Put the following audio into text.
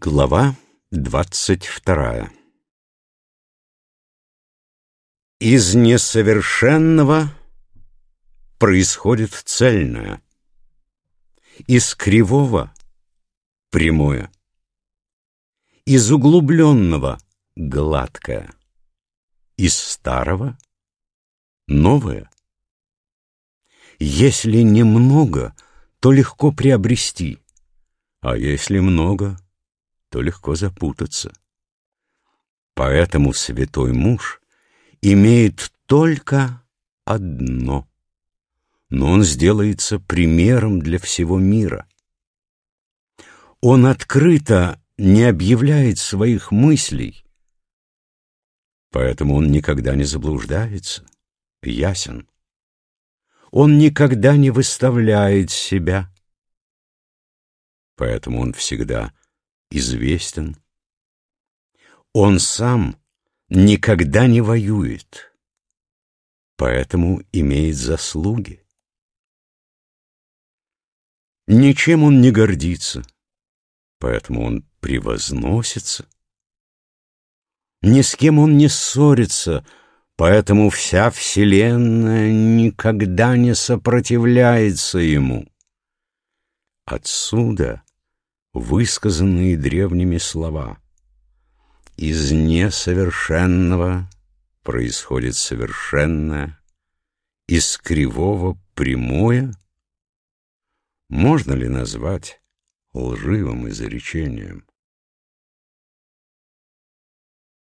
Глава двадцать вторая. Из несовершенного происходит цельное, из кривого — прямое, из углубленного — гладкое, из старого — новое. Если немного, то легко приобрести, а если много — то легко запутаться. Поэтому святой муж имеет только одно, но он сделается примером для всего мира. Он открыто не объявляет своих мыслей, поэтому он никогда не заблуждается, ясен. Он никогда не выставляет себя, поэтому он всегда известен. Он сам никогда не воюет, поэтому имеет заслуги. Ничем он не гордится, поэтому он превозносится. Ни с кем он не ссорится, поэтому вся вселенная никогда не сопротивляется ему. Отсюда высказанные древними слова. Из несовершенного происходит совершенное, из кривого прямое. Можно ли назвать лживым изречением?